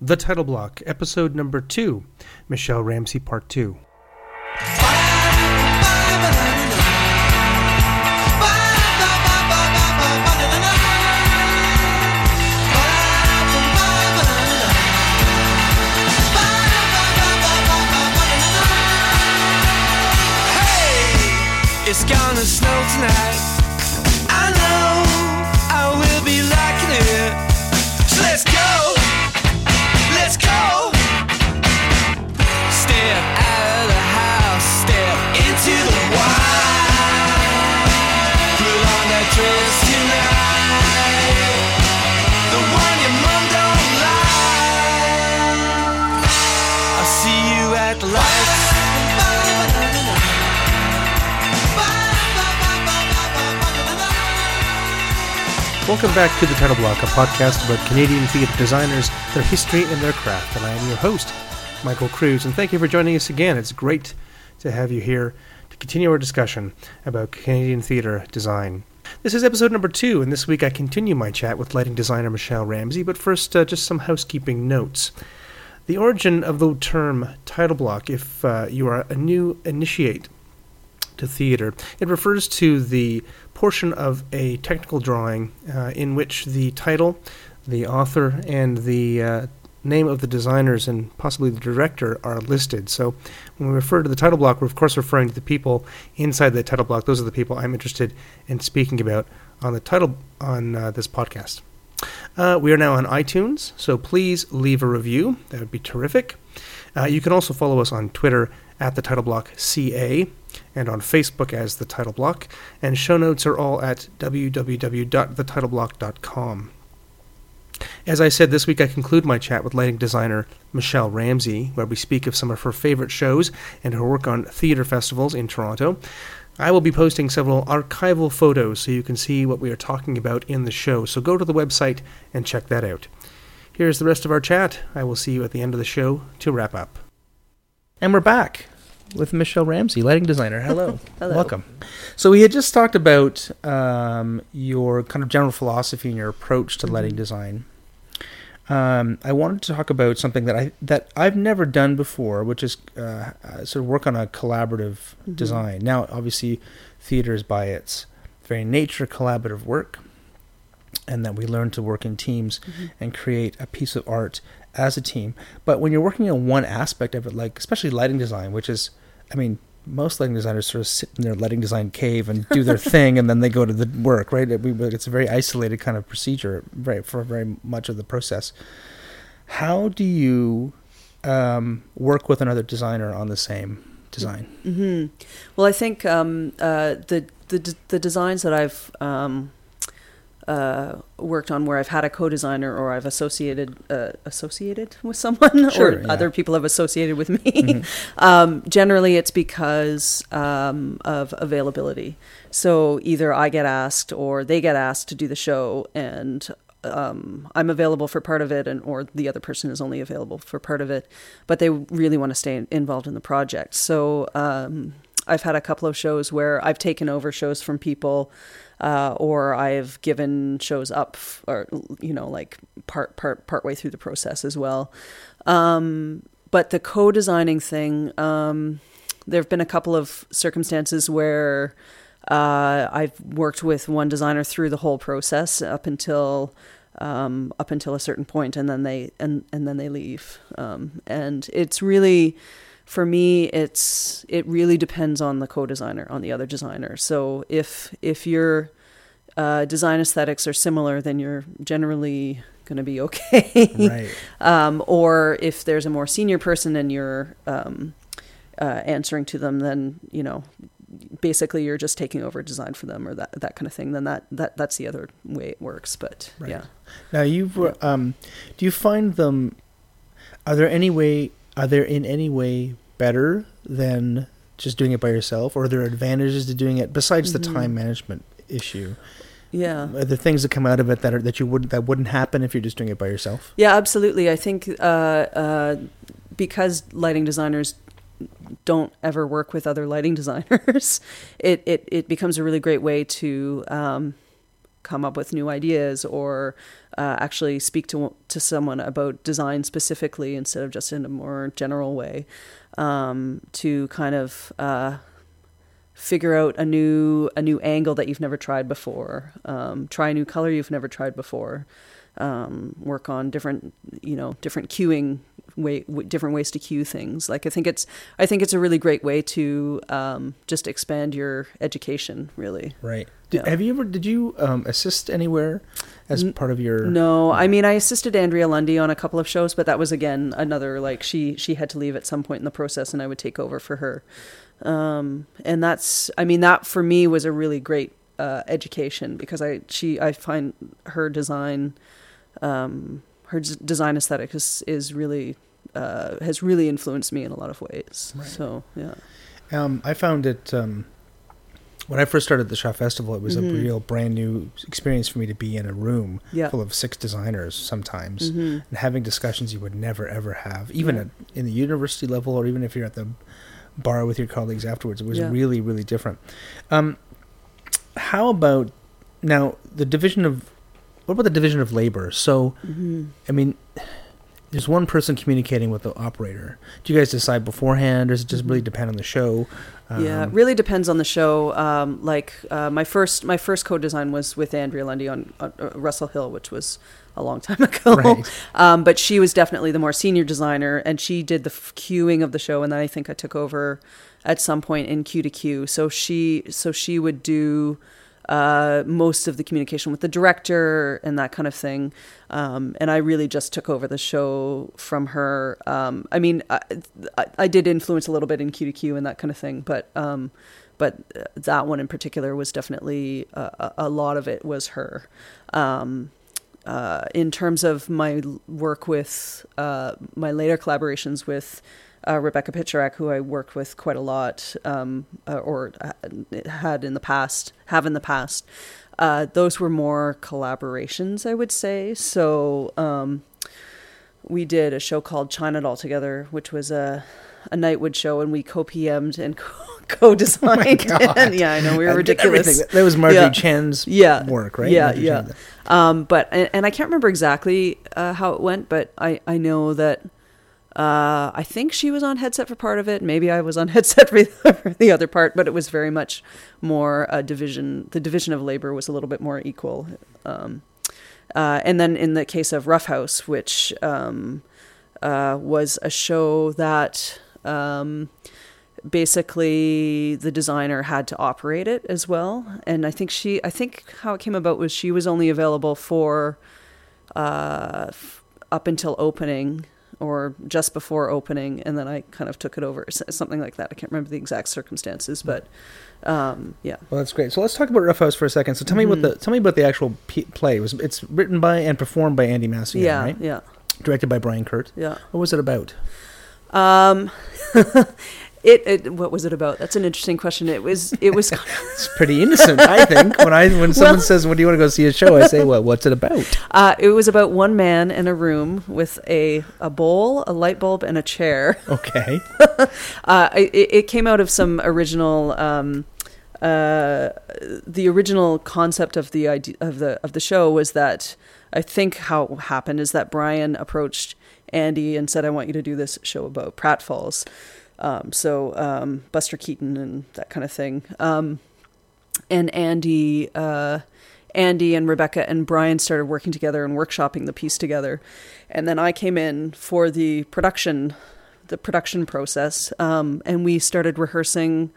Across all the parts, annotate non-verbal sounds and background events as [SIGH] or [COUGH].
The Title Block, episode number two Michelle Ramsey, part two. It's gonna snow tonight. Welcome back to The Title Block, a podcast about Canadian theatre designers, their history, and their craft. And I am your host, Michael Cruz. And thank you for joining us again. It's great to have you here to continue our discussion about Canadian theatre design. This is episode number two, and this week I continue my chat with lighting designer Michelle Ramsey. But first, uh, just some housekeeping notes. The origin of the term title block, if uh, you are a new initiate to theater. It refers to the portion of a technical drawing uh, in which the title, the author, and the uh, name of the designers and possibly the director are listed. So when we refer to the title block, we're of course referring to the people inside the title block. Those are the people I'm interested in speaking about on the title on uh, this podcast. Uh, we are now on iTunes, so please leave a review. That would be terrific. Uh, you can also follow us on Twitter at the title block CA and on Facebook as the title block. And show notes are all at www.thetitleblock.com. As I said, this week I conclude my chat with lighting designer Michelle Ramsey, where we speak of some of her favorite shows and her work on theater festivals in Toronto. I will be posting several archival photos so you can see what we are talking about in the show, so go to the website and check that out. Here's the rest of our chat. I will see you at the end of the show to wrap up. And we're back with Michelle Ramsey, lighting designer. Hello. [LAUGHS] Hello. Welcome. So we had just talked about um, your kind of general philosophy and your approach to lighting design. Um, I wanted to talk about something that I that I've never done before, which is uh, uh, sort of work on a collaborative design. Now, obviously, theater is by its very nature collaborative work, and that we learn to work in teams and create a piece of art as a team. But when you're working on one aspect of it, like especially lighting design, which is, I mean, most lighting designers sort of sit in their lighting design cave and do their [LAUGHS] thing, and then they go to the work, right? It- we- It's a very isolated kind of procedure, right, for very much of the process. How do you um, work with another designer on the same design? hmm Well, I think um, uh, the, the the designs that I've um, uh, worked on, where I've had a co-designer or I've associated uh, associated [LAUGHS] with someone, Sure, or yeah. Mm-hmm. other people have associated with me. [LAUGHS] um, generally, it's because um, of availability. So either I get asked or they get asked to do the show, and um, I'm available for part of it, and or the other person is only available for part of it, but they really want to stay involved in the project. So um, I've had a couple of shows where I've taken over shows from people, uh, or I've given shows up, f- or you know, like part part part way through the process as well. Um, but the co-designing thing, um, there have been a couple of circumstances where uh, I've worked with one designer through the whole process up until um, up until a certain point, and then they and and then they leave. Um, and it's really, for me, it's it really depends on the co-designer, on the other designer. So if if your uh, design aesthetics are similar, then you're generally going to be okay right. [LAUGHS] um, or if there's a more senior person and you're um, uh, answering to them, then you know, basically you're just taking over design for them or that that kind of thing. Then that that that's the other way it works. But Right. yeah, Now you've um, do you find them? Are there any way? Are there in any way better than just doing it by yourself, or are there advantages to doing it besides the Mhm. time management issue? yeah. Are there things that come out of it that are that you wouldn't that wouldn't happen if you're just doing it by yourself? Yeah, absolutely. I think uh, uh, because lighting designers don't ever work with other lighting [LAUGHS] designers, it, it, it becomes a really great way to um, come up with new ideas or uh, actually speak to to someone about design specifically instead of just in a more general way, um, to kind of uh, figure out a new a new angle that you've never tried before, um, try a new color you've never tried before, um, work on different you know different cueing way w- different ways to cue things. Like I think it's I think it's a really great way to um, just expand your education. Really. Right. Did, Yeah. Have you ever? Did you um, assist anywhere as part of your? No, I mean I assisted Andrea Lundy on a couple of shows, but that was again another like she she had to leave at some point in the process, and I would take over for her. Um, and that's I mean that for me was a really great uh, education because I she I find her design, um, her design aesthetic is is really uh, has really influenced me in a lot of ways. Right. So yeah, Um, I found it um, when I first started the Shaw Festival. It was Mhm. a real brand new experience for me to be in a room yeah, full of six designers sometimes hmm and having discussions you would never ever have, even Yeah. at, in the university level or even if you're at the bar with your colleagues afterwards. It was Yeah. really really different. Um, how about now the division of what about the division of labor? So hmm I mean, there's one person communicating with the operator. Do you guys decide beforehand, or does it just really depend on the show? yeah, it Um, really depends on the show. Um, like uh, my first my first co-design was with Andrea Lundy on uh, Russell Hill, which was a long [LAUGHS] time ago. Right. Um, but she was definitely the more senior designer, and she did the f- cueing of the show, and then I think I took over at some point in cue to cue. So she so she would do uh, most of the communication with the director and that kind of thing. Um, and I really just took over the show from her. Um, I mean, I, I, I did influence a little bit in cue to cue and that kind of thing, but um, but uh, that one in particular was definitely a, a lot of it was her. Um, uh, in terms of my work with uh, my later collaborations with uh, Rebecca Picherack, who I worked with quite a lot, um, uh, or uh, had in the past, have in the past. Uh, those were more collaborations, I would say. So um, we did a show called China Doll together, which was a a Nightwood show, and we co-PM'd and [LAUGHS] co-designed. [LAUGHS] God. and yeah, I know we were I ridiculous. That was Marjorie Yeah. Chan's Yeah. work, right? Yeah, Marjorie yeah. Um, but and, and I can't remember exactly uh, how it went, but I I know that uh, I think she was on headset for part of it. Maybe I was on [LAUGHS] headset for the, for the other part, but it was very much more a division. The division of labor was a little bit more equal. Um, uh, and then in the case of Rough House, which um, uh, was a show that um, basically the designer had to operate it as well. And I think she, I think how it came about was she was only available for uh, f- up until opening or just before opening, and then I kind of took it over, something like that. I can't remember the exact circumstances, but um, yeah. Well, that's great. So let's talk about Rough House for a second. So tell me what Mm-hmm. the tell me about the actual p- play. It was it's written by and performed by Andy Massey, Yeah, right? yeah, Directed by Brian Quirt. yeah. What was it about? Um, [LAUGHS] it, it. What was it about? That's an interesting question. It was. It was. [LAUGHS] It's pretty innocent, I think. When I when someone Well- says, "What do you want to go see a show?" I say, "Well, what's it about?" Uh, it was about one man in a room with a a bowl, a light bulb, and a chair. Okay. [LAUGHS] Uh, it, it came out of some original. Um, uh, the original concept of the idea of the of the show was that I think how it happened is that Brian approached Andy and said, "I want you to do this show about pratfalls." Um, so um, Buster Keaton and that kind of thing. Um, and Andy, uh, Andy and Rebecca and Brian started working together and workshopping the piece together, and then I came in for the production, the production process, um, and we started rehearsing,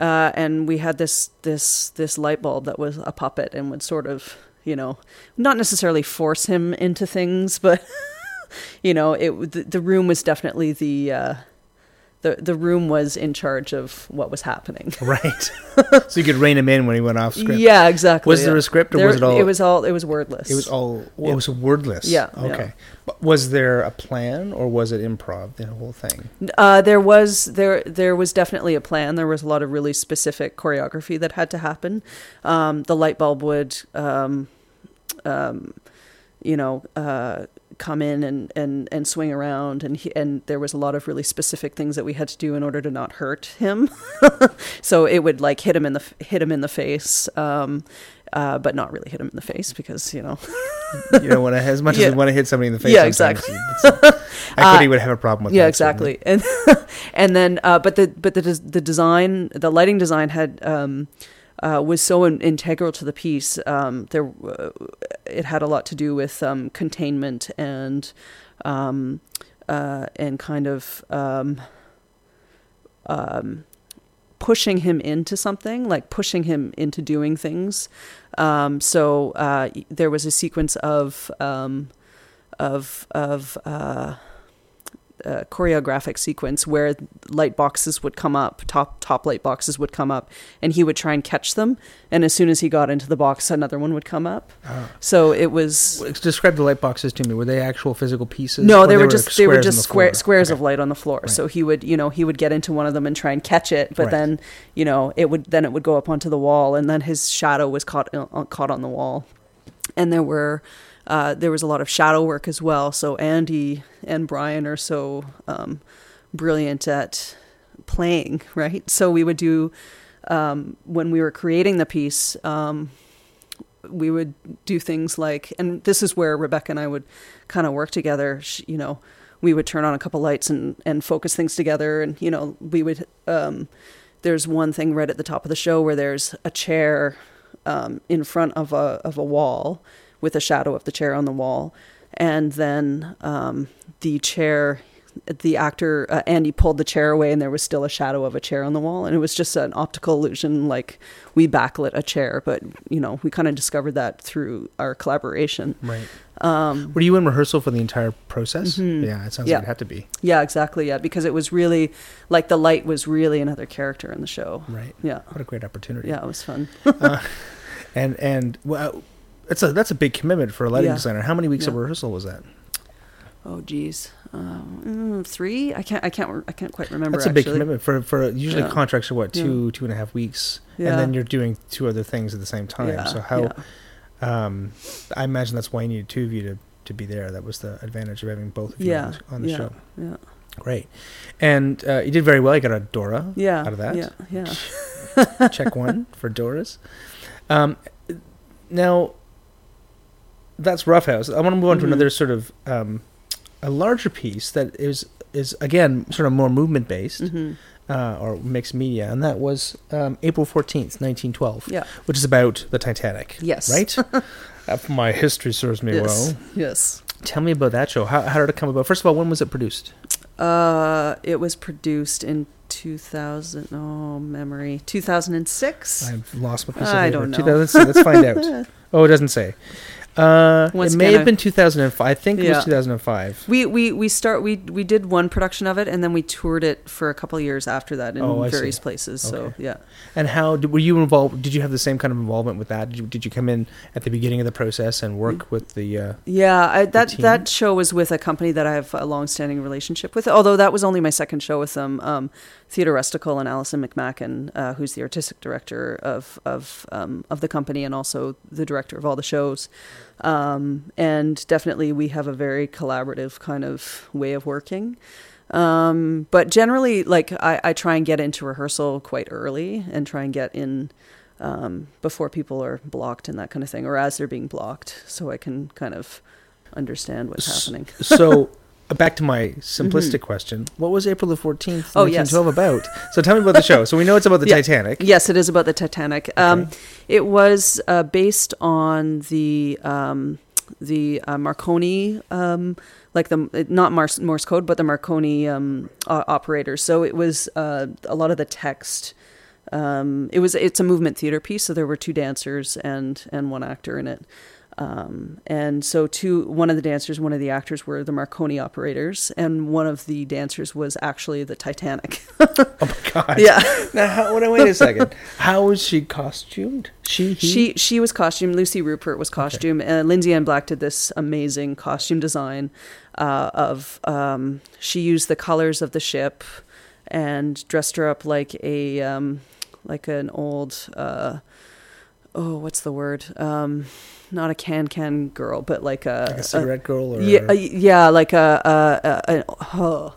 uh, and we had this this this light bulb that was a puppet and would sort of, you know, not necessarily force him into things, but [LAUGHS] you know, it the, the room was definitely the. Uh, the, the room was in charge of what was happening. [LAUGHS] right. so you could rein him in when he went off script. Yeah, exactly. Was there a script or There- was it all? It was all. It was wordless. It was all. Well, Yeah. It was wordless. Yeah, yeah. Okay. But was there a plan or was it improv? The whole thing. Uh, there was there there was definitely a plan. There was a lot of really specific choreography that had to happen. Um, the light bulb would, um, um, you know, uh, come in and, and, and swing around, and he, and there was a lot of really specific things that we had to do in order to not hurt him. [LAUGHS] so it would like hit him in the hit him in the face. Um, uh, but not really hit him in the face because you know. you know, when I, as much Yeah. as you want to hit somebody in the face, Yeah, exactly. [LAUGHS] equity would have a problem with yeah, that. certainly. exactly. And [LAUGHS] and then, uh, but the but the des- the design, the lighting design had um, uh, was so in- integral to the piece. Um, there, uh, it had a lot to do with um, containment and um, uh, and kind of um, um, pushing him into something, like pushing him into doing things. Um, so uh, there was a sequence of of of uh, choreographic sequence where light boxes would come up, top top light boxes would come up, and he would try and catch them. And as soon as he got into the box, another one would come up. Ah. So it was Describe the light boxes to me. Were they actual physical pieces? no, or they were just they were squares just the square, squares Okay. of light on the floor. So he would, you know, he would get into one of them and try and catch it, but Right. then, you know, it would then it would go up onto the wall, and then his shadow was caught uh, caught on the wall, and there were. Uh, there was a lot of shadow work as well. So Andy and Brian are so um, brilliant at playing, right? So we would do um, when we were creating the piece. Um, we would do things like, and this is where Rebecca and I would kind of work together. She, you know, we would turn on a couple lights and and focus things together, and you know, we would. Um, there's one thing right at the top of the show where there's a chair um, in front of a of a wall with a shadow of the chair on the wall, and then um, the chair. The actor uh, Andy pulled the chair away, and there was still a shadow of a chair on the wall, and it was just an optical illusion. Like we backlit a chair, but you know we kind of discovered that through our collaboration. Right. Um, were you in rehearsal for the entire process? Yeah, it sounds Yeah. like it had to be. Yeah, exactly. Yeah, because it was really like the light was really another character in the show. Right. Yeah, What a great opportunity. yeah, it was fun. [LAUGHS] And and well, that's a that's a big commitment for a lighting Yeah. designer. How many weeks of Yeah. rehearsal was that? Oh, geez, um, mm, three? I can't, I can't, I can't quite remember. That's a big actually. commitment for for usually Yeah. contracts are what two two and a half weeks, Yeah. and then you're doing two other things at the same time. Yeah, so how? yeah. Um, I imagine that's why you needed two of you to to be there. That was the advantage of having both of you Yeah, on the, on the yeah, show. yeah, Great, and uh, you did very well. You got a Dora yeah, out of that. Yeah, yeah. [LAUGHS] Check one for Doras. Um, now, that's Rough House. I want to move on to Mhm. another sort of um, a larger piece that is is again sort of more movement based hmm uh, or mixed media, and that was um, April fourteenth, nineteen twelve, Yeah. which is about the Titanic. Yes. right. If [LAUGHS] my history serves me Yes. well. Yes. Tell me about that show. How, how did it come about? First of all, when was it produced? Uh, it was produced in 2000. Oh, memory. 2006. I've lost my piece of I don't know. 2006. Let's find out. [LAUGHS] Oh, it doesn't say. Uh, Once it may again, have been 2005. I think it Yeah. was 2005. We we we start we we did one production of it and then we toured it for a couple of years after that in Oh, I see. various places. So Okay. yeah. And how did, were you involved? Did you have the same kind of involvement with that? Did you, did you come in at the beginning of the process and work with the? Uh, Yeah, I, that team? that show was with a company that I have a long-standing relationship with. Although that was only my second show with them. Um, Theatre Rusticle and Allyson McMackon, uh, who's the artistic director of of um, of the company and also the director of all the shows. Um, and definitely, we have a very collaborative kind of way of working. Um, but generally, like I, I try and get into rehearsal quite early and try and get in um, before people are blocked and that kind of thing, or as they're being blocked, so I can kind of understand what's happening. [LAUGHS] so back to my simplistic question: What was April the 14th, Mm-hmm. Oh, yes. 1912 about? So tell me about the show. So we know it's about the [LAUGHS] Yeah. Titanic. Yes, it is about the Titanic. Um, it was uh, based on the um, the uh, Marconi, um, like the not Morse, Morse code, but the Marconi um, o- operators. So it was uh, a lot of the text. Um, it was it's a movement theater piece, so there were two dancers and and one actor in it. Um, and so two one of the dancers, one of the actors were the Marconi operators, and one of the dancers was actually the Titanic. [LAUGHS] Oh my [LAUGHS] god. yeah. Now, how, wait, wait a second. How was she costumed? She. He? She she was costumed. Lucy Rupert was costume, and Lindsay Ann Black did this amazing costume design uh, of. Um, she used the colors of the ship, and dressed her up like a um, like an old. Uh, oh, what's the word? Not a can can girl, but like a, Like a cigarette girl or yeah, uh, yeah, like a, a, a, a oh,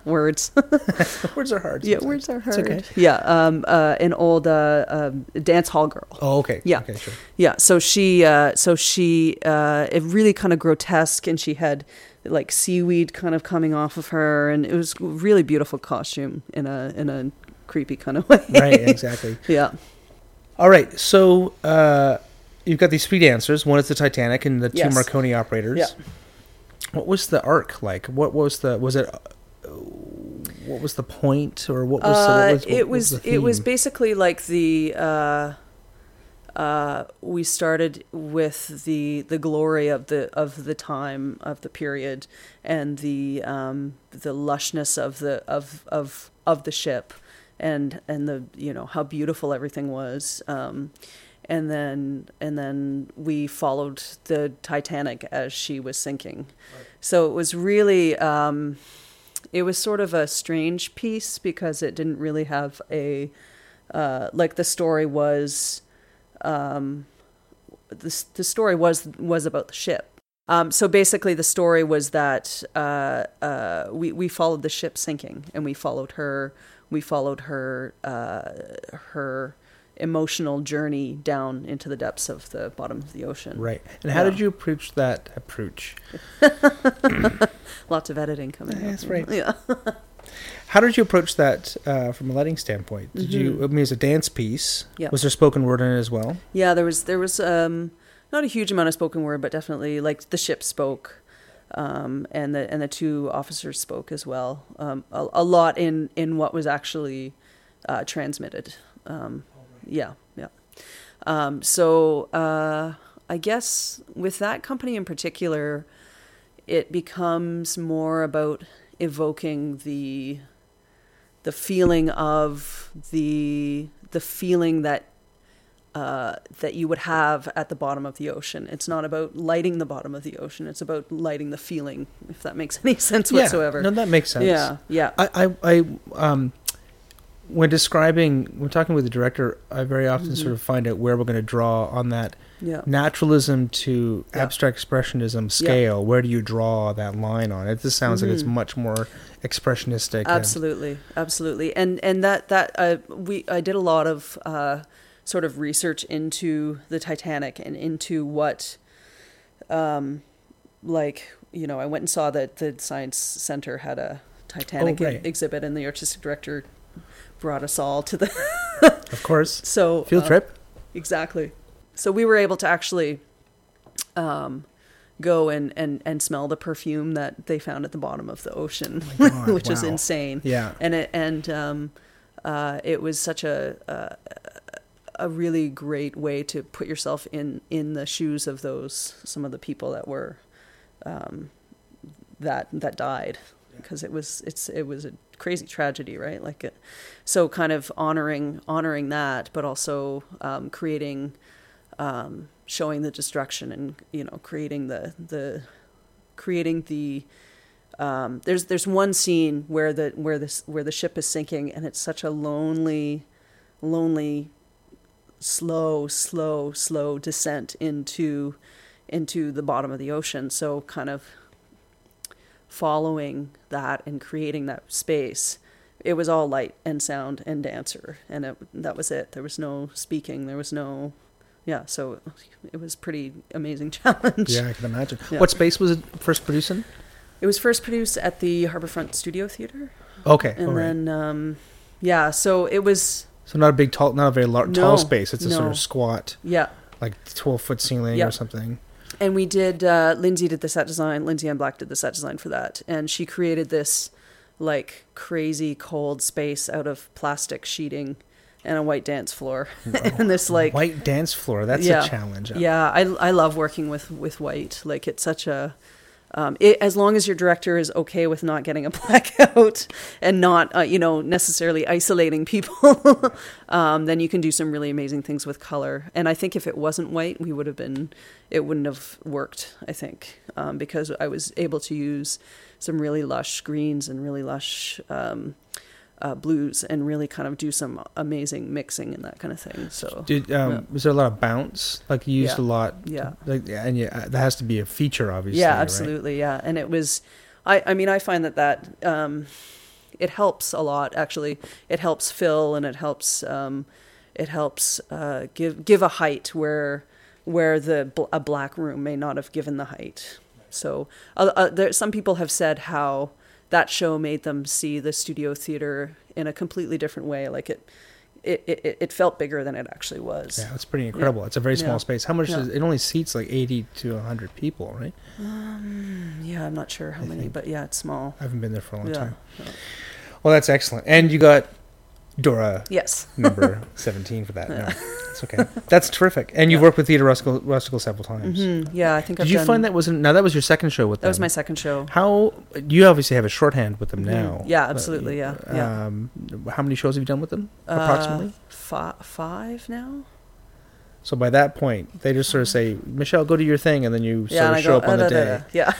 [LAUGHS] words. [LAUGHS] words are hard. yeah, words are hard. okay. Yeah, um, uh, an old uh, um, dance hall girl. Oh, okay. Yeah. Okay, sure. Yeah, so she, uh, so she, uh, it really kind of grotesque, and she had like seaweed kind of coming off of her, and it was really beautiful costume in a in a creepy kind of [LAUGHS] way. Right, exactly. Yeah. All right, so uh, you've got these three dancers. One is the Titanic and the two Yes. Marconi operators. Yeah. What was the arc like? What was the was it? uh, What was the point, or what was? the, Uh, what was what it was the it was basically like the uh, uh, we started with the the glory of the of the time of the period and the um, the lushness of the of of of the ship and and the you know how beautiful everything was um, and then and then we followed the Titanic as she was sinking so it was really um, it was sort of a strange piece because it didn't really have a uh, like the story was um, the the story was was about the ship. Um, so basically, the story was that uh, uh, we we followed the ship sinking, and we followed her. We followed her uh, her emotional journey down into the depths of the bottom of the ocean. right. And how Yeah. did you approach that approach? [LAUGHS] Lots of editing coming. That's up. right. Yeah. [LAUGHS] How did you approach that uh, from a lighting standpoint? Did you? I mean, it's a dance piece. Mm-hmm. Yeah. Was there spoken word in it as well? Yeah, there was there was um, not a huge amount of spoken word, but definitely like the ship spoke, um, and the and the two officers spoke as well. Um, a, a lot in in what was actually uh, transmitted. Um, yeah, yeah. Um, so uh, I guess with that company in particular, it becomes more about evoking the the feeling of the the feeling that uh, that you would have at the bottom of the ocean. It's not about lighting the bottom of the ocean. It's about lighting the feeling, if that makes [LAUGHS] any sense whatsoever. Yeah. No, that makes sense. yeah, yeah, I, I, I um, when describing, when talking with the director, I very often Mm-hmm. sort of find out where we're going to draw on that yeah. naturalism to Yeah. abstract expressionism scale. Where do you draw that line on it? This sounds like it's Mhm. much more expressionistic. and- Absolutely, absolutely, and and that that uh, we I did a lot of uh, sort of research into the Titanic and into what, um, like you know, I went and saw that the Science Center had a Titanic Oh, right. exhibit, and the artistic director brought us all to the [LAUGHS] of course, so field uh, trip. Exactly. So we were able to actually um, go and, and, and smell the perfume that they found at the bottom of the ocean, Oh [LAUGHS] God, which is insane. Yeah. And it and um, uh, it was such a, a a really great way to put yourself in in the shoes of those some of the people that were um, that that died because it was it's it was a crazy tragedy right? Like so kind of honoring honoring that but also um, creating um, showing the destruction and you know creating the the creating the um, there's there's one scene where the where this where the ship is sinking and it's such a lonely lonely slow slow slow descent into into the bottom of the ocean. So kind of following that and creating that space it was all light and sound and dancer and it, that was it there was no speaking there was no yeah so it was pretty amazing [LAUGHS] challenge Yeah, I can imagine. Yeah. What space was it first produced in? it was first produced at the harborfront studio theater Okay, and all right. then um yeah so it was So not a big, tall, not a very large, No, tall space. It's a sort of squat, yeah like twelve foot ceiling Yeah. or something. And we did uh, lindsay did the set design lindsay and black did the set design for that and she created this like crazy cold space out of plastic sheeting and a white dance floor [LAUGHS] and this like White dance floor. That's Yeah. a challenge. yeah i i love working with with white like it's such a um, it, as long as your director is okay with not getting a [LAUGHS] blackout and not, uh, you know, necessarily isolating people, [LAUGHS] um, then you can do some really amazing things with color. And I think if it wasn't white, we would have been, it wouldn't have worked. I think um, because I was able to use some really lush greens and really lush um, uh, blues and really kind of do some amazing mixing and that kind of thing. So Did um, Yeah. was there a lot of bounce? Like you used Yeah. a lot. Yeah. Like yeah, and yeah, that has to be a feature, obviously. yeah, right? absolutely, yeah. And it was, I, I mean, I find that that um, it helps a lot. Actually, it helps fill and it helps um, it helps uh, give give a height where where the a black room may not have given the height. So uh, uh, there, some people have said how that show made them see the studio theater in a completely different way. Like it, it, it, it felt bigger than it actually was. Yeah, it's pretty incredible. It's a very small Yeah. space. How much Yeah. is it? Only seats like eighty to hundred people, right? Um, yeah, I'm not sure how I many, but yeah, it's small. I haven't been there for a long Yeah. time. Well, that's excellent. And you got Dora Yes. [LAUGHS] number 17 for that. No, it's okay. That's terrific. And you've worked with Theatre Rusticle, Rusticle several times. hmm Yeah, I think Did I've you done, find that was now that was your second show with them? that was my second show. How you obviously have a shorthand with them Mhm. now. Yeah, but absolutely, you- yeah, yeah. Um, how many shows have you done with them approximately? Uh, fi- five now. so by that point, they just sort of say, "Michelle, go do your thing," and then you Yeah, sort and of I show go, up on "Uh, the da, da, day. da." Yeah,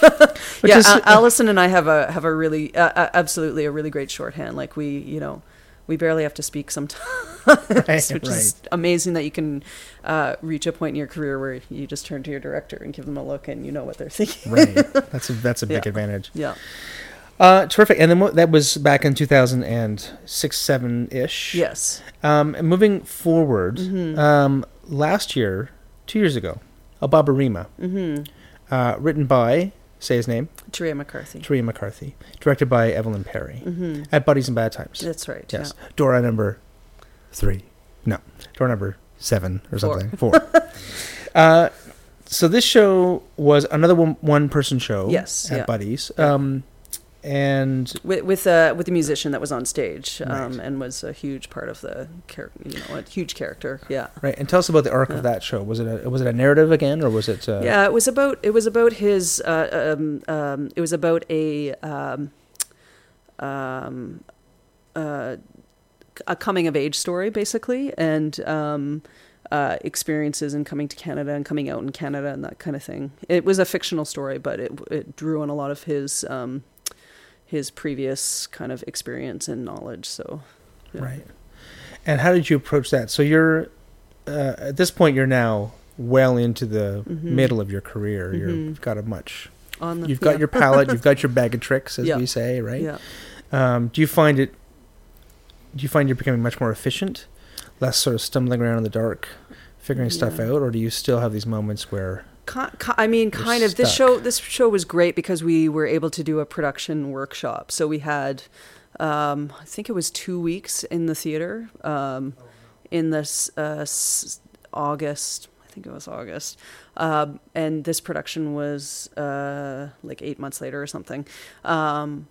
[LAUGHS] Which yeah. is- A- Allyson and I have a have a really uh, uh, absolutely a really great shorthand. Like we, you know, we barely have to speak sometimes, Right, [LAUGHS] which is amazing that you can uh, reach a point in your career where you just turn to your director and give them a look and you know what they're thinking. right. [LAUGHS] That's a that's a big Yeah. advantage. Yeah. Uh, terrific. And then that was back in 2006, seven ish. Yes. Um, and moving forward, Mhm. um, last year, two years ago, Obaaberima, Mm-hmm. uh, written by, say his name, Tawiah M'Carthy. Tawiah M'Carthy, directed by Evelyn Perry, Mm-hmm. at Buddies in Bad Times. That's right. yes. Dora number three. No, door number seven or something. Four. [LAUGHS] uh, so this show was another one, one person show. Yes, At yeah. Buddies. Yeah. Um, and with with uh, with the musician that was on stage um, Right. and was a huge part of the char- you know a huge character yeah right, and tell us about the arc Yeah. of that show. Was it a was it a narrative again, or was it? Uh, yeah it was about it was about his uh, um, um, it was about a um, um, uh, a coming of age story basically and um, uh, experiences in coming to Canada and coming out in Canada and that kind of thing. It was a fictional story, but it it drew on a lot of his um, his previous kind of experience and knowledge. So yeah. Right. And how did you approach that? So you're uh, at this point you're now well into the Mhm. middle of your career. You're, Mhm. you've got a much. on the You've got yeah. your [LAUGHS] palette. You've got your bag of tricks, as Yeah. we say, right? yeah. Um, do you find it? Do you find you're becoming much more efficient, less sort of stumbling around in the dark, figuring stuff out, or do you still have these moments where? I mean, kind of. This show, this show was great because we were able to do a production workshop. So we had, um, I think it was two weeks in the theater, um, in this uh, August. I think it was August, um, and this production was uh, like eight months later or something. Um,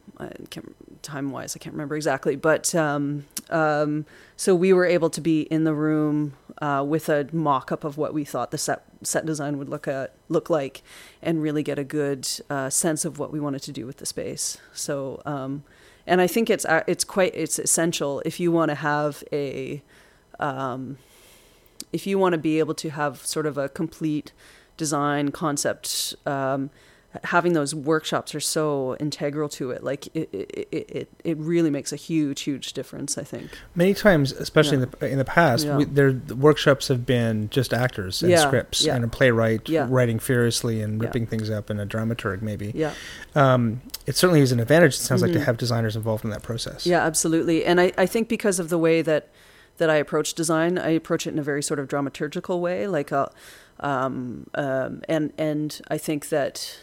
time wise, I can't remember exactly, but um, um, so we were able to be in the room uh, with a mock up of what we thought the set set design would look at look like, and really get a good uh, sense of what we wanted to do with the space. So, um, and I think it's uh, it's quite it's essential if you want to have a um, if you want to be able to have sort of a complete design concept um, having those workshops are so integral to it like it, it, it, it, really makes a huge huge difference i think Many times, especially in the in the past, Yeah. we, there the workshops have been just actors and Yeah, scripts yeah. and a playwright Yeah. writing furiously and Yeah. ripping things up and a dramaturg maybe. yeah Um, it certainly is an advantage. It sounds like to have designers involved in that process. Yeah, absolutely. And I, I think because of the way that that I approach design, I approach it in a very sort of dramaturgical way. Like, uh, um, um, and and I think that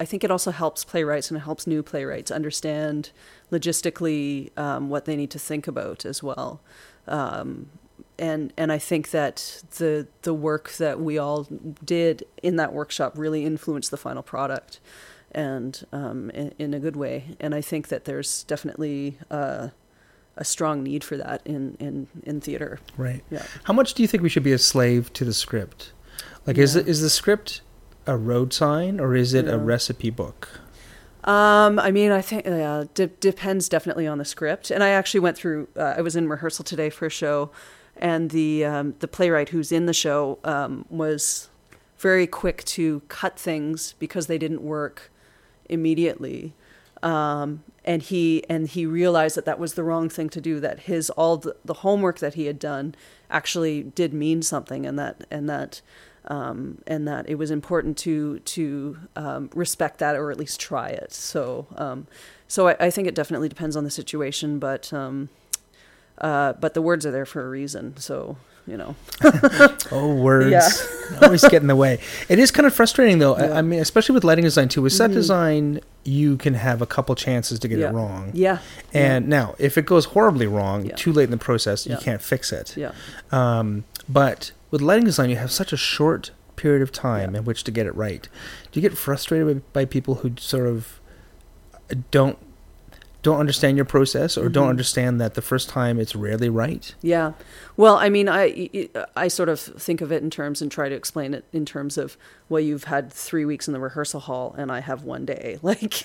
I think it also helps playwrights and it helps new playwrights understand logistically um, what they need to think about as well. Um, and and I think that the the work that we all did in that workshop really influenced the final product, and um, in, in a good way. And I think that there's definitely uh, a strong need for that in in in theater. Right. Yeah. How much do you think we should be a slave to the script? Like, is Yeah. it is the script a road sign or is it a recipe book? Um, I mean, I think uh, de- depends definitely on the script. And I actually went through. Uh, I was in rehearsal today for a show, and the um, the playwright who's in the show um, was very quick to cut things because they didn't work immediately. Um, and he and he realized that that was the wrong thing to do. That his all the, the homework that he had done actually did mean something, and that and that um, and that it was important to to um, respect that or at least try it. So um, so I, I think it definitely depends on the situation, but um, uh, but the words are there for a reason. So you know, [LAUGHS] Oh, words Yeah. [LAUGHS] always get in the way. It is kind of frustrating, though. I, Yeah. I mean, especially with lighting design too. With set design, you can have a couple chances to get yeah, it wrong. yeah, And now, if it goes horribly wrong, too late in the process, you can't fix it. yeah, Um, but with lighting design, you have such a short period of time in which to get it right. Do you get frustrated by, by people who sort of don't don't understand your process or don't Mhm. understand that the first time it's rarely right? Yeah. Well, I mean, I, I sort of think of it in terms and try to explain it in terms of, well, you've had three weeks in the rehearsal hall and I have one day. [LAUGHS] Like,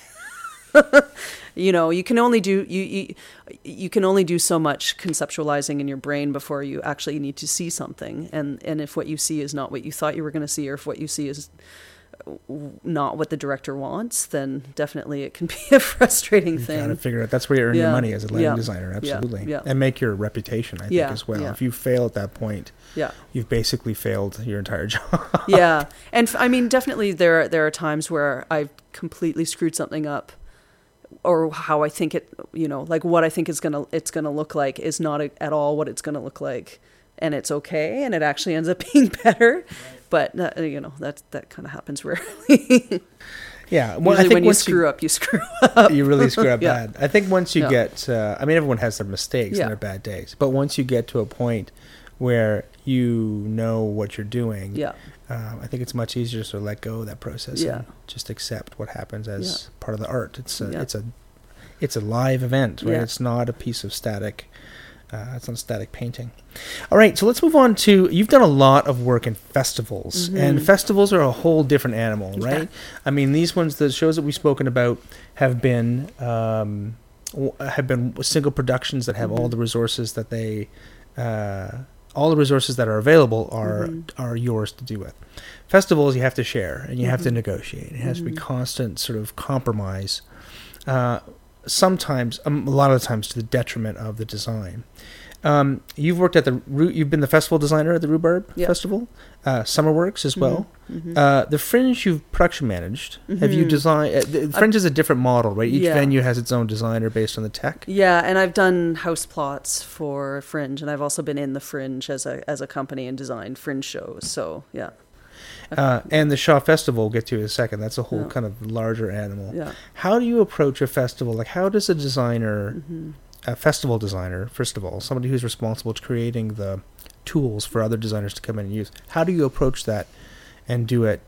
you know, you can only do, you, you, you can only do so much conceptualizing in your brain before you actually need to see something. And, and if what you see is not what you thought you were going to see, or if what you see is not what the director wants, then definitely it can [LAUGHS] be a frustrating You thing. gotta figure out that's where you earn your money as a lighting Yeah. designer, absolutely, Yeah. and make your reputation. I think as well. Yeah. If you fail at that point, yeah. you've basically failed your entire [LAUGHS] job. yeah, and f- I mean, definitely there there are times where I've completely screwed something up, or how I think it, you know, like what I think is gonna it's gonna look like is not a, at all what it's gonna look like, and it's okay, and it actually ends up [LAUGHS] being better, but uh, you know that that kind of happens rarely. yeah, well, Usually, I think when you screw up, you screw up. you really screw up [LAUGHS] Yeah. bad. I think once you Yeah. get, uh, I mean, everyone has their mistakes Yeah. and their bad days, but once you get to a point where you know what you're doing, Yeah, um, I think it's much easier to sort of let go of that process Yeah. and just accept what happens as part of the art. It's a, it's a, it's a live event, right? It's not a piece of static. Uh, it's not static painting. All right, so let's move on to. You've done a lot of work in festivals, and Mhm. festivals are a whole different animal, Yeah. right? I mean, these ones, the shows that we've spoken about, have been um, have been single productions that have all Mhm. the resources that they, uh, all the resources that are available are Mhm. are yours to do with. Festivals, you have to share and you have to Mhm. negotiate. It has to be Mhm. constant sort of compromise. Uh, sometimes, um, a lot of the times, to the detriment of the design. Um, you've worked at the you've been the festival designer at the Rhubarb Yeah. Festival, uh, SummerWorks as well. Mhm. Uh, the Fringe you've production managed. Have you Mhm. designed? Uh, the Fringe is a different model, right? Each Yeah. venue has its own designer based on the tech. Yeah, and I've done house plots for Fringe, and I've also been in the Fringe as a as a company and designed Fringe shows. So yeah, Uh, and the Shaw Festival, we'll get to in a second. That's a whole Yeah. kind of larger animal. yeah. How do you approach a festival? Like, how does a designer, hmm a festival designer, first of all, somebody who's responsible to creating the tools for other designers to come in and use, how do you approach that and do it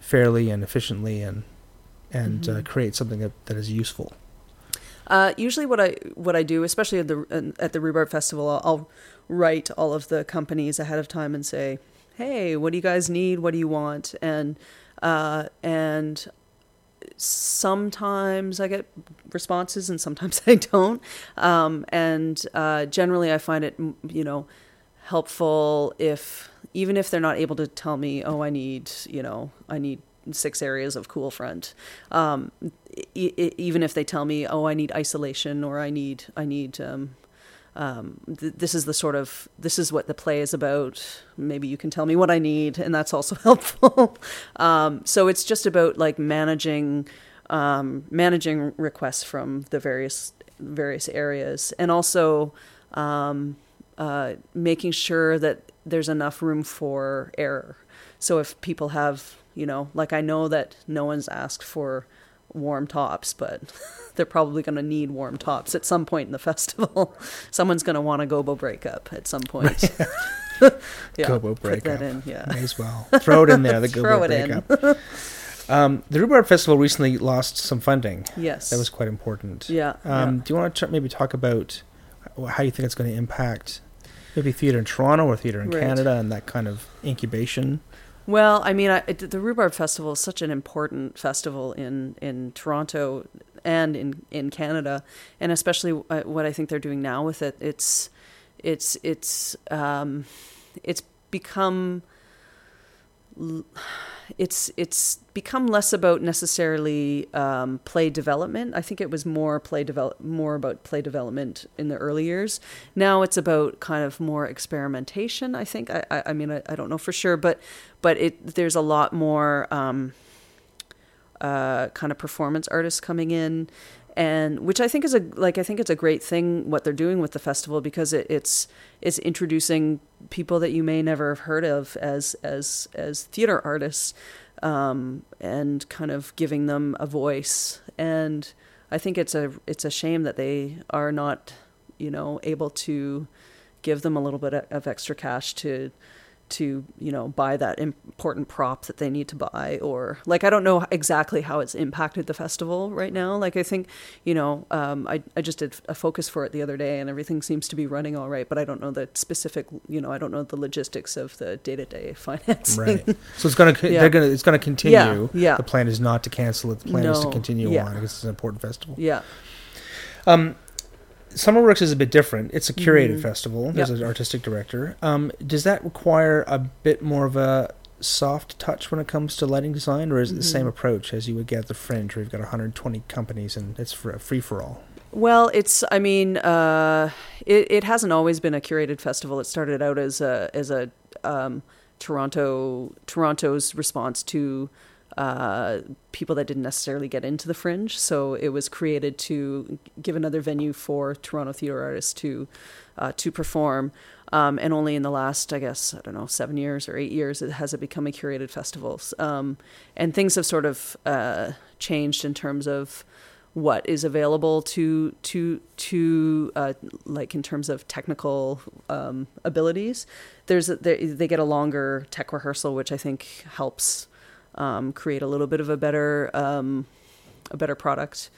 fairly and efficiently and and uh, Mhm. create something that, that is useful? Uh, usually, what I what I do, especially at the at the Rhubarb Festival, I'll, I'll write all of the companies ahead of time and say, "Hey, what do you guys need? What do you want?" And uh, and sometimes I get responses and sometimes [LAUGHS] I don't. Um, and uh, generally, I find it you know helpful if even if they're not able to tell me, "Oh, I need you know I need." six areas of cool front um, e- even if they tell me, "Oh, I need isolation," or "I need, I need," um, um, th- this is the sort of this is what the play is about. Maybe you can tell me what I need, and that's also [LAUGHS] helpful. um, so it's just about like managing, um, managing requests from the various various areas, and also um, uh, making sure that there's enough room for error. So if people have, you know, like I know that no one's asked for warm tops, but [LAUGHS] they're probably going to need warm tops at some point in the festival. [LAUGHS] Someone's going to want a gobo breakup at some point. [LAUGHS] yeah, Gobo breakup. in. Yeah, May as well throw it in there. The Gobo breakup. um, the Rhubarb Festival recently lost some funding. yes, That was quite important. yeah. Um, Do you want to maybe talk about how you think it's going to impact maybe theater in Toronto or theater in Right. Canada and that kind of incubation? Well, I mean, I, it, the Rhubarb Festival is such an important festival in, in Toronto and in, in Canada, and especially uh, what I think they're doing now with it. It's it's it's um, it's become [SIGHS] it's it's become less about necessarily um, play development. I think it was more play develop more about play development in the early years. Now it's about kind of more experimentation. I think. I I, I mean I, I don't know for sure, but but it there's a lot more. Um, uh, kind of performance artists coming in, and which I think is a like I think it's a great thing what they're doing with the festival because it, it's it's introducing people that you may never have heard of as as as theater artists, um, and kind of giving them a voice. And I think it's a it's a shame that they are not you know able to give them a little bit of extra cash to to you know buy that important prop that they need to buy or like i don't know exactly how it's impacted the festival right now like i think you know um, I, I just did a focus for it the other day and everything seems to be running all right but i don't know the specific you know i don't know the logistics of the day-to-day [LAUGHS] financing Right. So it's gonna Yeah. they're gonna it's gonna continue. yeah. The plan is not to cancel it. The plan is to continue yeah. on because it's an important festival. yeah Um, Summerworks is a bit different. It's a curated Mhm. festival. There's Yep. an artistic director. Um, does that require a bit more of a soft touch when it comes to lighting design, or is it the same Mhm. approach as you would get at the Fringe, where you've got 120 companies and it's for free for all? Well, it's. I mean, uh, it it hasn't always been a curated festival. It started out as a as a um, Toronto Toronto's response to people that didn't necessarily get into the Fringe. So it was created to give another venue for Toronto theater artists to uh, to perform. Um, and only in the last, I guess, I don't know, seven years or eight years, it has it become a curated festival. Um, and things have sort of uh, changed in terms of what is available to to to uh, like in terms of technical um, abilities. There's a, they, they get a longer tech rehearsal, which I think helps um, create a little bit of a better um, a better product.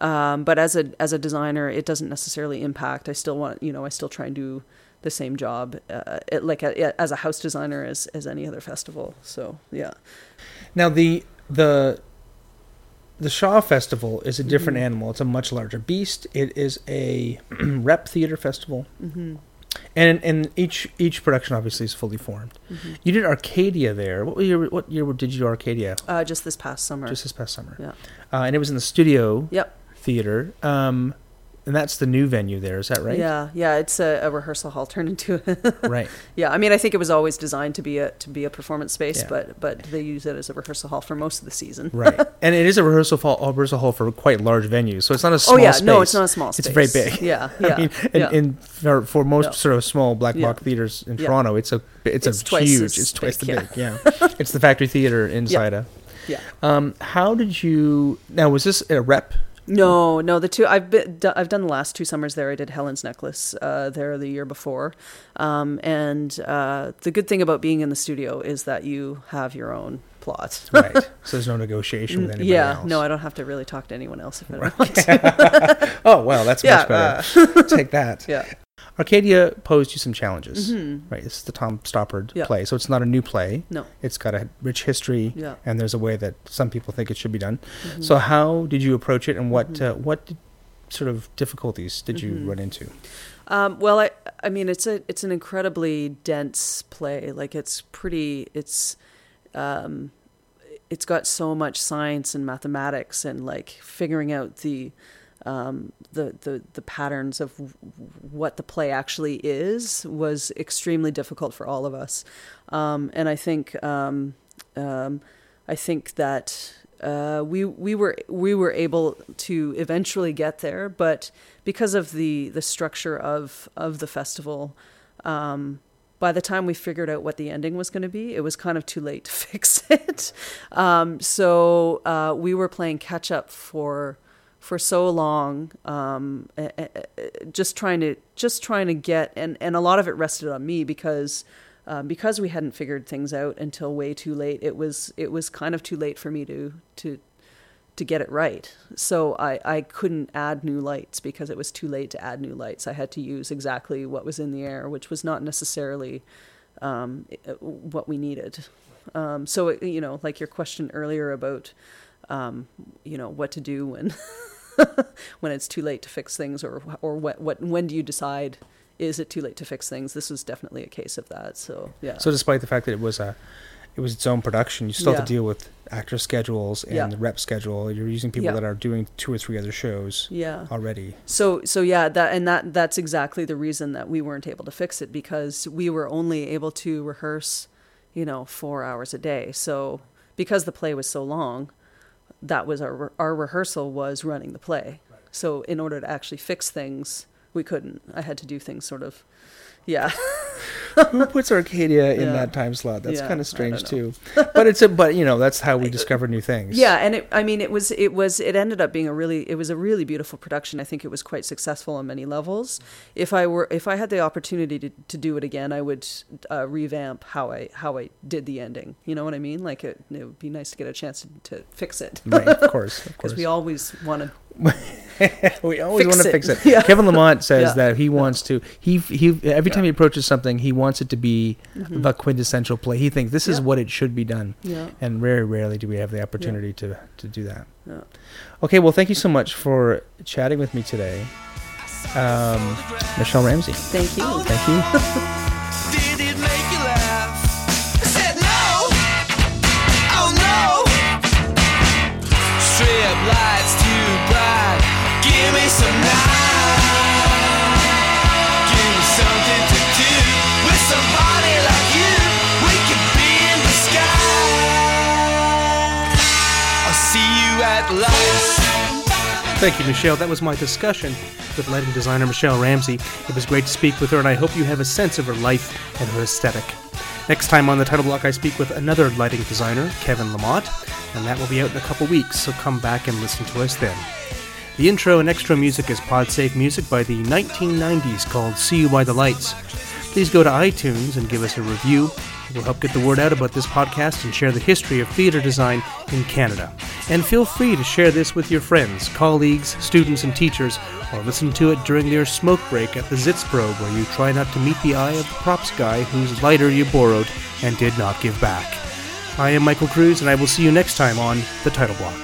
Um, but as a as a designer, it doesn't necessarily impact. I still want you know I still try and do the same job uh, it, like a, as a house designer as as any other festival. So yeah. Now the the the Shaw Festival is a different Mhm. animal. It's a much larger beast. It is a [CLEARS THROAT] rep theater festival, hmm and and each each production obviously is fully formed. hmm You did Arcadia there. What year? What year did you do Arcadia? Uh, just this past summer. Just this past summer. Yeah. Uh, and it was in the studio Yep. theater. Um, and that's the new venue there. Is that right? Yeah, yeah, it's a, a rehearsal hall turned into a [LAUGHS] Right. yeah. I mean, I think it was always designed to be a to be a performance space, Yeah. but but they use it as a rehearsal hall for most of the season. Right. [LAUGHS] and it is a rehearsal hall, a rehearsal hall for quite large venues. So it's not a small oh yeah, space. no, it's not a small Space. It's very big. Yeah, [LAUGHS] yeah, I mean, and, yeah. and for, for most Yeah. sort of small black Yeah. box theaters in Yeah. Toronto, it's a it's, It's a huge. It's twice big, the big. Yeah. it's the factory theater inside a. yeah. Um, how did you? Now, was this a rep? No, no, the two I've been I've done the last two summers there. I did Helen's Necklace uh, there the year before, um, and uh, the good thing about being in the studio is that you have your own plot. Right. [LAUGHS] so there's no negotiation with anybody yeah, else. no, I don't have to really talk to anyone else if I don't want to. [LAUGHS] Oh well, that's Yeah, much better. [LAUGHS] Take that. yeah, Arcadia posed you some challenges. Mhm. Right. This is the Tom Stoppard Yeah. play, so it's not a new play. no, It's got a rich history, yeah. and there's a way that some people think it should be done. Mhm. So how did you approach it, and what Mhm. uh, what did, sort of difficulties did you Mhm. run into? Um, well, I, I mean, it's a, it's an incredibly dense play. Like it's pretty, it's, um, it's got so much science and mathematics and like figuring out the, um, the, the, the patterns of what the play actually is was extremely difficult for all of us. Um, and I think, um, um, I think that, uh, we, we were, we were able to eventually get there, but, because of the the structure of of the festival um by the time we figured out what the ending was going to be, it was kind of too late to [LAUGHS] fix it. Um, so uh, we were playing catch up for for so long, um, eh, eh, eh, just trying to just trying to get and and a lot of it rested on me because um, because we hadn't figured things out until way too late. It was it was kind of too late for me to to to get it right. So I, I couldn't add new lights because it was too late to add new lights. I had to use exactly what was in the air, which was not necessarily um, what we needed. Um, so, it- you know, like your question earlier about, um, you know, what to do when [LAUGHS] [LAUGHS] when it's too late to fix things or or what, what when do you decide is it too late to fix things? This was definitely a case of that. So, yeah. So despite the fact that it was a it was its own production. You still have to deal with actor schedules and Yeah. the rep schedule. You're using people Yeah. that are doing two or three other shows Yeah. already. So so yeah, that and that that's exactly the reason that we weren't able to fix it because we were only able to rehearse, you know, 4 hours a day. So because the play was so long, that was our our rehearsal was running the play. So in order to actually fix things, we couldn't. I had to do things sort of yeah. [LAUGHS] Who puts Arcadia in Yeah. that time slot? That's Yeah, kind of strange too. but it's a but you know that's how we discover new things. [LAUGHS] Yeah, and it, I mean, it was, it was, it ended up being a really, it was a really beautiful production. I think it was quite successful on many levels. If I were, if I had the opportunity to, to do it again, I would uh, revamp how I, how I did the ending. You know what I mean? Like it, it would be nice to get a chance to, to fix it right. Of course, of [LAUGHS] course. because we always want to. [LAUGHS] we always Fix want to it. fix it. [LAUGHS] Yeah. Kevin Lamotte says Yeah. that he wants to. He he every time he approaches something, he wants it to be Mhm. the quintessential play. He thinks this is what it should be done, Yeah. and very rarely do we have the opportunity to to do that. Yeah. Okay, well, thank you so much for chatting with me today, um, Michelle Ramsay. Thank you. Thank you. [LAUGHS] Thank you, Michelle. That was my discussion with lighting designer Michelle Ramsay. It was great to speak with her, and I hope you have a sense of her life and her aesthetic. Next time on the title block, I speak with another lighting designer, Kevin Lamotte, and that will be out in a couple weeks, so come back and listen to us then. The intro and extra music is PodSafe music by the 1990s called See You by the Lights. Please go to iTunes and give us a review. It will help get the word out about this podcast and share the history of theatre design in Canada. And feel free to share this with your friends, colleagues, students, and teachers, or listen to it during your smoke break at the Sitzprobe where you try not to meet the eye of the props guy whose lighter you borrowed and did not give back. I am Michael Cruz, and I will see you next time on The Title Block.